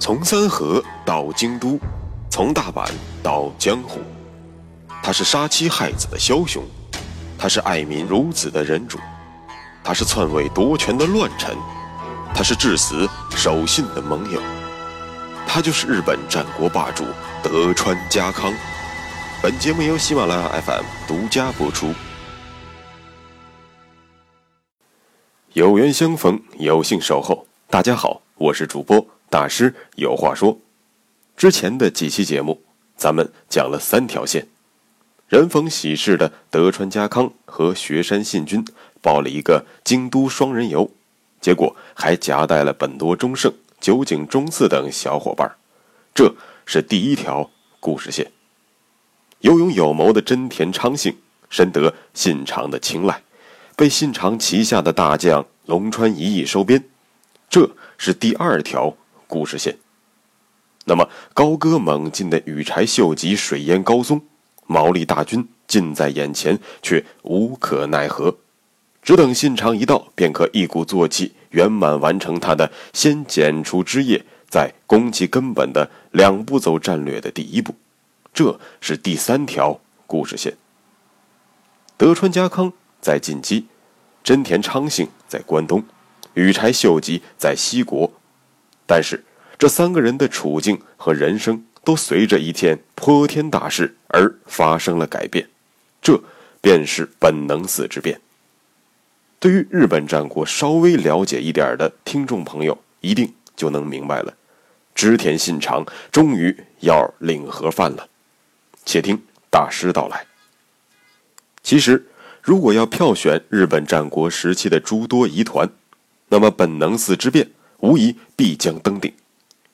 从三河到京都，从大阪到江湖，他是杀妻害子的枭雄，他是爱民如子的仁主，他是篡位夺权的乱臣，他是至死守信的盟友，他就是日本战国霸主德川家康。本节目由喜马拉雅 FM 独家播出。有缘相逢，有幸守候。大家好，我是主播大师，有话说。之前的几期节目，咱们讲了三条线：人逢喜事的德川家康和学山信君报了一个京都双人游，结果还夹带了本多忠胜、酒井忠次等小伙伴。这是第一条故事线。有勇有谋的真田昌幸深得信长的青睐。被信长旗下的大将龙川一役收编，这是第二条故事线。那么高歌猛进的羽柴秀吉、水淹高松，毛利大军近在眼前，却无可奈何，只等信长一到，便可一鼓作气，圆满完成他的先剪除枝叶，再攻其根本的两步走战略的第一步。这是第三条故事线。德川家康。在晋畿，真田昌幸在关东，羽柴秀吉在西国，但是这三个人的处境和人生都随着一件泼天大事而发生了改变，这便是本能寺之变。对于日本战国稍微了解一点的听众朋友，一定就能明白了，织田信长终于要领盒饭了。且听大师道来。其实。如果要票选日本战国时期的诸多疑团，那么本能寺之变无疑必将登顶，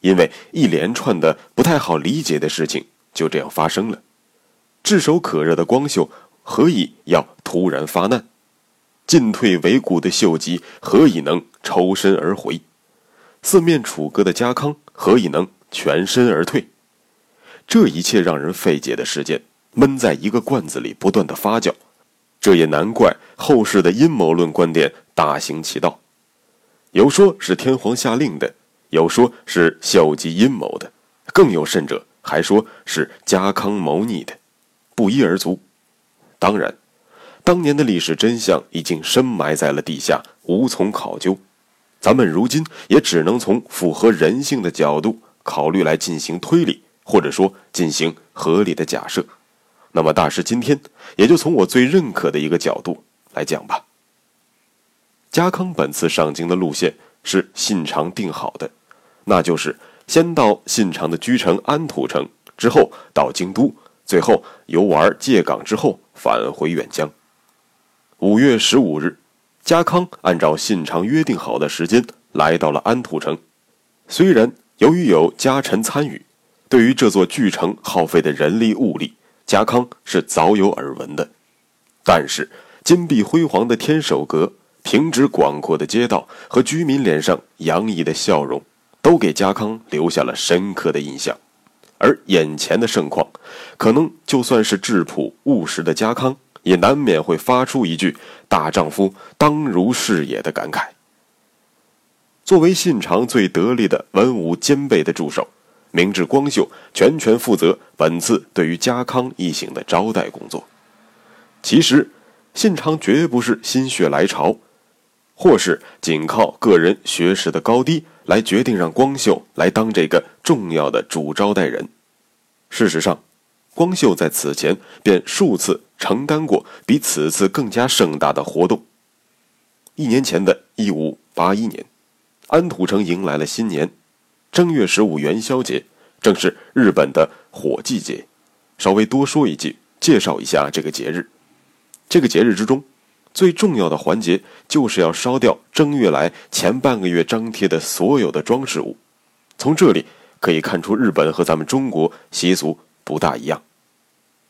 因为一连串的不太好理解的事情就这样发生了。炙手可热的光秀何以要突然发难？进退维谷的秀吉何以能抽身而回？四面楚歌的家康何以能全身而退？这一切让人费解的事件，闷在一个罐子里不断的发酵。这也难怪后世的阴谋论观点大行其道，有说是天皇下令的，有说是秀吉阴谋的，更有甚者还说是家康谋逆的，不一而足。当然，当年的历史真相已经深埋在了地下，无从考究。咱们如今也只能从符合人性的角度考虑来进行推理，或者说进行合理的假设。那么，大师今天也就从我最认可的一个角度来讲吧。家康本次上京的路线是信长定好的，那就是先到信长的居城安土城，之后到京都，最后游玩借港之后返回远江。五月十五日，家康按照信长约定好的时间来到了安土城。虽然由于有家臣参与，对于这座巨城耗费的人力物力。家康是早有耳闻的，但是金碧辉煌的天守阁、平直广阔的街道和居民脸上洋溢的笑容，都给家康留下了深刻的印象。而眼前的盛况，可能就算是质朴务实的家康，也难免会发出一句“大丈夫当如是也”的感慨。作为信长最得力的文武兼备的助手。明智光秀全权负责本次对于家康一行的招待工作。其实，信长绝不是心血来潮，或是仅靠个人学识的高低来决定让光秀来当这个重要的主招待人。事实上，光秀在此前便数次承担过比此次更加盛大的活动。一年前的一五八一年，安土城迎来了新年。正月十五元宵节，正是日本的火祭节。稍微多说一句，介绍一下这个节日。这个节日之中，最重要的环节就是要烧掉正月来前半个月张贴的所有的装饰物。从这里可以看出，日本和咱们中国习俗不大一样。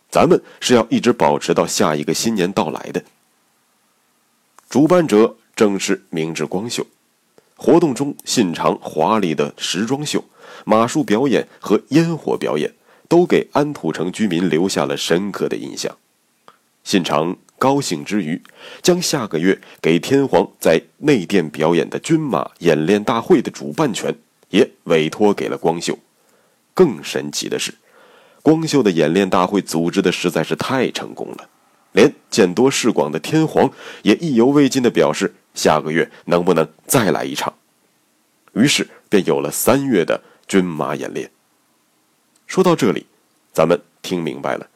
咱们是要一直保持到下一个新年到来的。主办者正是明治光秀。活动中，信长华丽的时装秀、马术表演和烟火表演，都给安土城居民留下了深刻的印象。信长高兴之余，将下个月给天皇在内殿表演的军马演练大会的主办权也委托给了光秀。更神奇的是，光秀的演练大会组织的实在是太成功了，连见多识广的天皇也意犹未尽的表示，下个月能不能再来一场。于是便有了三月的军马演练。说到这里，咱们听明白了，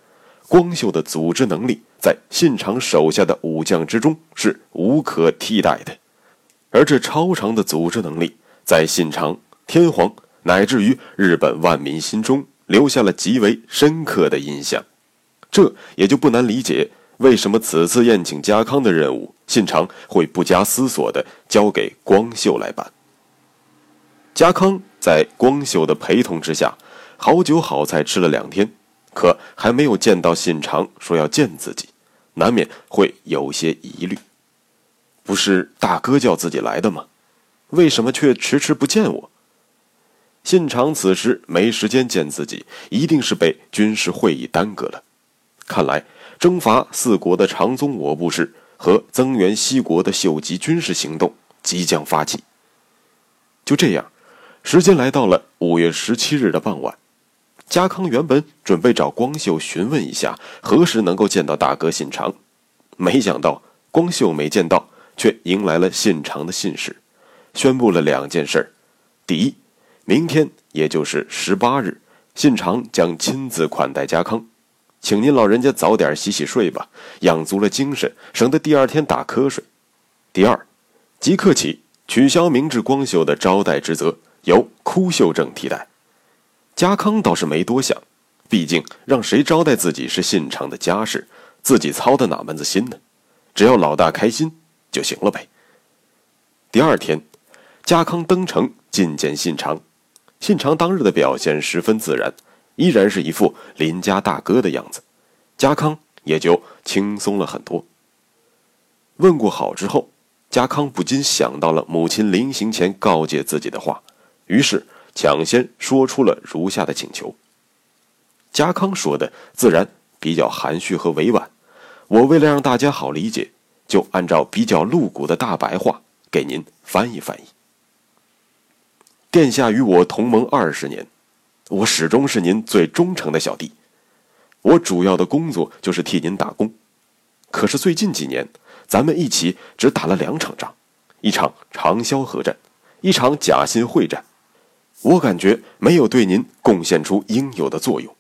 光秀的组织能力在信长手下的武将之中是无可替代的，而这超长的组织能力，在信长、天皇。乃至于日本万民心中留下了极为深刻的印象，这也就不难理解为什么此次宴请家康的任务，信长会不加思索地交给光秀来办。家康在光秀的陪同之下，好酒好菜吃了两天，可还没有见到信长说要见自己，难免会有些疑虑。不是大哥叫自己来的吗？为什么却迟迟不见我？信长此时没时间见自己，一定是被军事会议耽搁了。看来征伐四国的长宗我部氏和增援西国的秀吉军事行动即将发起。就这样，时间来到了五月十七日的傍晚。家康原本准备找光秀询问一下何时能够见到大哥信长，没想到光秀没见到，却迎来了信长的信使，宣布了两件事第一。明天，也就是十八日，信长将亲自款待家康，请您老人家早点洗洗睡吧，养足了精神，省得第二天打瞌睡。第二，即刻起取消明治光秀的招待职责，由枯秀正替代。家康倒是没多想，毕竟让谁招待自己是信长的家事，自己操的哪门子心呢？只要老大开心就行了呗。第二天，家康登城觐见信长。信长当日的表现十分自然，依然是一副邻家大哥的样子，家康也就轻松了很多。问过好之后，家康不禁想到了母亲临行前告诫自己的话，于是抢先说出了如下的请求。家康说的自然比较含蓄和委婉，我为了让大家好理解，就按照比较露骨的大白话给您翻译翻译。殿下与我同盟二十年，我始终是您最忠诚的小弟。我主要的工作就是替您打工。可是最近几年，咱们一起只打了两场仗，一场长萧河战，一场甲信会战。我感觉没有对您贡献出应有的作用。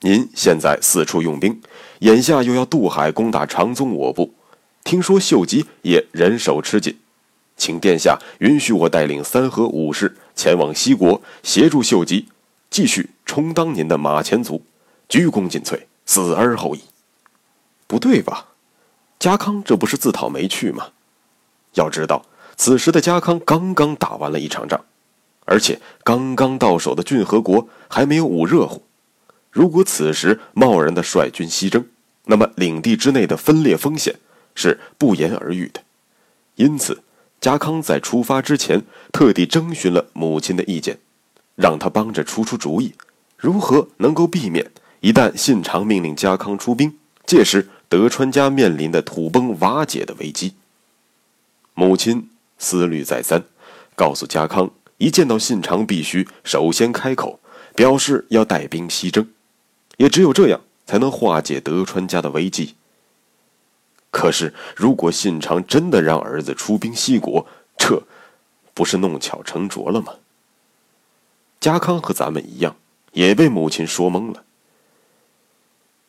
您现在四处用兵，眼下又要渡海攻打长宗我部，听说秀吉也人手吃紧。请殿下允许我带领三河武士前往西国，协助秀吉继续充当您的马前卒，鞠躬尽瘁，死而后已。不对吧？家康这不是自讨没趣吗？要知道，此时的家康刚刚打完了一场仗，而且刚刚到手的郡和国还没有捂热乎。如果此时贸然的率军西征，那么领地之内的分裂风险是不言而喻的。因此。家康在出发之前，特地征询了母亲的意见，让他帮着出出主意，如何能够避免一旦信长命令家康出兵，届时德川家面临的土崩瓦解的危机。母亲思虑再三，告诉家康，一见到信长，必须首先开口，表示要带兵西征，也只有这样，才能化解德川家的危机。可是，如果信长真的让儿子出兵西国，这不是弄巧成拙了吗？家康和咱们一样，也被母亲说懵了。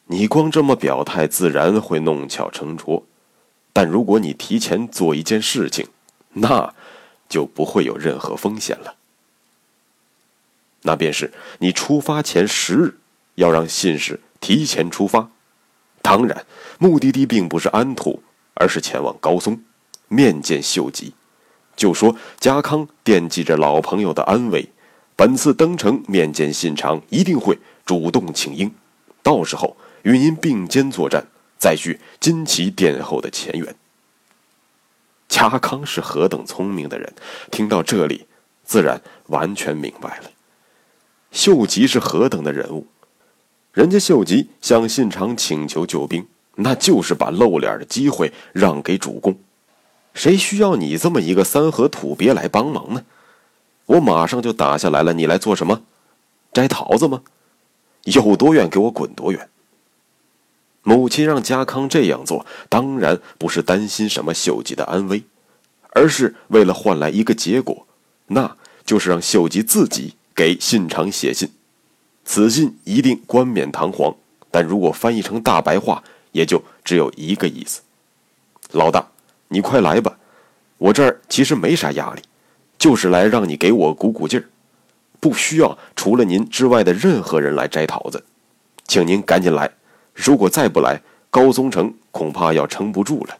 你光这么表态，自然会弄巧成拙；但如果你提前做一件事情，那就不会有任何风险了。那便是你出发前十日，要让信使提前出发。当然，目的地并不是安土，而是前往高松，面见秀吉。就说家康惦记着老朋友的安危，本次登城面见信长，一定会主动请缨，到时候与您并肩作战，再续金旗殿后的前缘。家康是何等聪明的人，听到这里，自然完全明白了，秀吉是何等的人物。人家秀吉向信长请求救兵，那就是把露脸的机会让给主公。谁需要你这么一个三河土鳖来帮忙呢？我马上就打下来了。你来做什么？摘桃子吗？有多远给我滚多远！母亲让家康这样做，当然不是担心什么秀吉的安危，而是为了换来一个结果，那就是让秀吉自己给信长写信。此信一定冠冕堂皇，但如果翻译成大白话，也就只有一个意思：老大，你快来吧，我这儿其实没啥压力，就是来让你给我鼓鼓劲儿，不需要除了您之外的任何人来摘桃子，请您赶紧来。如果再不来，高宗城恐怕要撑不住了。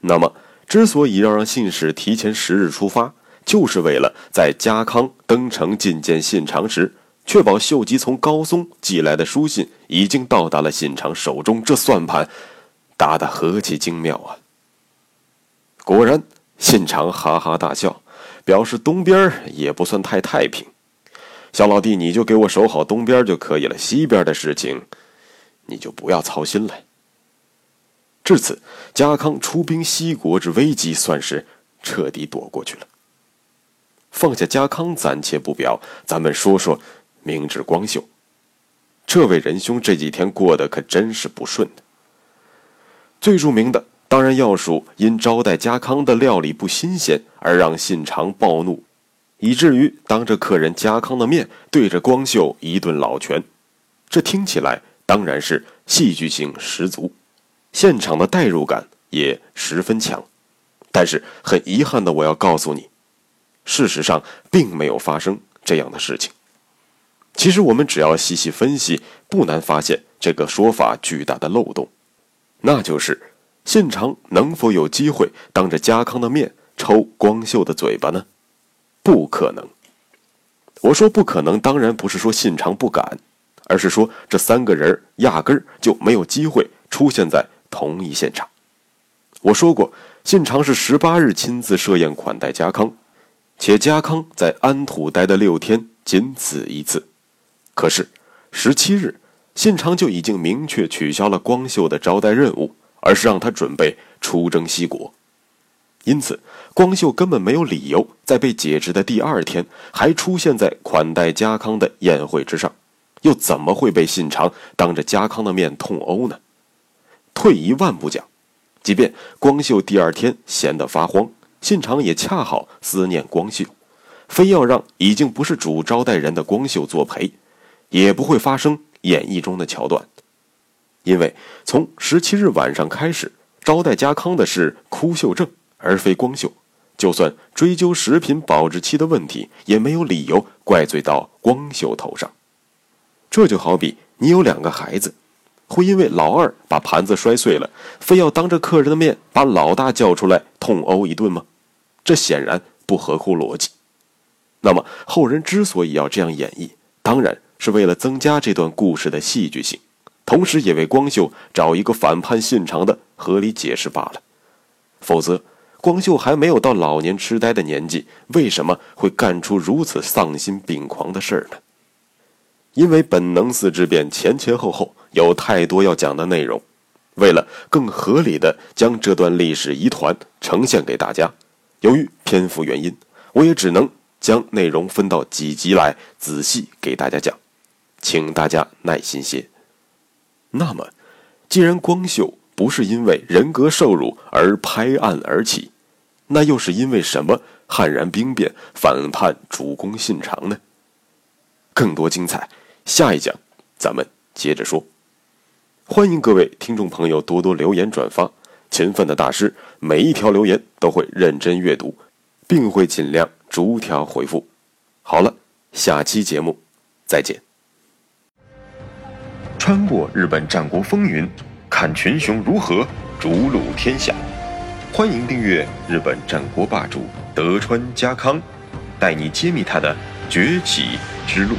那么，之所以要让信使提前十日出发，就是为了在家康登城觐见信长时，确保秀吉从高宗寄来的书信已经到达了信长手中。这算盘打得何其精妙啊！果然，信长哈哈大笑，表示东边也不算太太平。小老弟，你就给我守好东边就可以了，西边的事情。你就不要操心了。至此，家康出兵西国之危机算是彻底躲过去了。放下家康，暂且不表，咱们说说明智光秀。这位仁兄这几天过得可真是不顺的。最著名的，当然要数因招待家康的料理不新鲜而让信长暴怒，以至于当着客人家康的面对着光秀一顿老拳。这听起来。当然是戏剧性十足，现场的代入感也十分强。但是很遗憾的，我要告诉你，事实上并没有发生这样的事情。其实我们只要细细分析，不难发现这个说法巨大的漏洞，那就是信长能否有机会当着家康的面抽光秀的嘴巴呢？不可能。我说不可能，当然不是说信长不敢。而是说，这三个人压根儿就没有机会出现在同一现场。我说过，信长是十八日亲自设宴款待家康，且家康在安土待的六天仅此一次。可是十七日，信长就已经明确取消了光秀的招待任务，而是让他准备出征西国。因此，光秀根本没有理由在被解职的第二天还出现在款待家康的宴会之上。又怎么会被信长当着家康的面痛殴呢？退一万步讲，即便光秀第二天闲得发慌，信长也恰好思念光秀，非要让已经不是主招待人的光秀作陪，也不会发生演绎中的桥段。因为从十七日晚上开始，招待家康的是枯秀正，而非光秀。就算追究食品保质期的问题，也没有理由怪罪到光秀头上。这就好比你有两个孩子，会因为老二把盘子摔碎了，非要当着客人的面把老大叫出来痛殴一顿吗？这显然不合乎逻辑。那么后人之所以要这样演绎，当然是为了增加这段故事的戏剧性，同时也为光秀找一个反叛信长的合理解释罢了。否则，光秀还没有到老年痴呆的年纪，为什么会干出如此丧心病狂的事儿呢？因为本能寺之变前前后后有太多要讲的内容，为了更合理的将这段历史疑团呈现给大家，由于篇幅原因，我也只能将内容分到几集来仔细给大家讲，请大家耐心些。那么，既然光秀不是因为人格受辱而拍案而起，那又是因为什么悍然兵变反叛主公信长呢？更多精彩。下一讲，咱们接着说。欢迎各位听众朋友多多留言转发，勤奋的大师每一条留言都会认真阅读，并会尽量逐条回复。好了，下期节目再见。穿过日本战国风云，看群雄如何逐鹿天下。欢迎订阅日本战国霸主德川家康，带你揭秘他的崛起之路。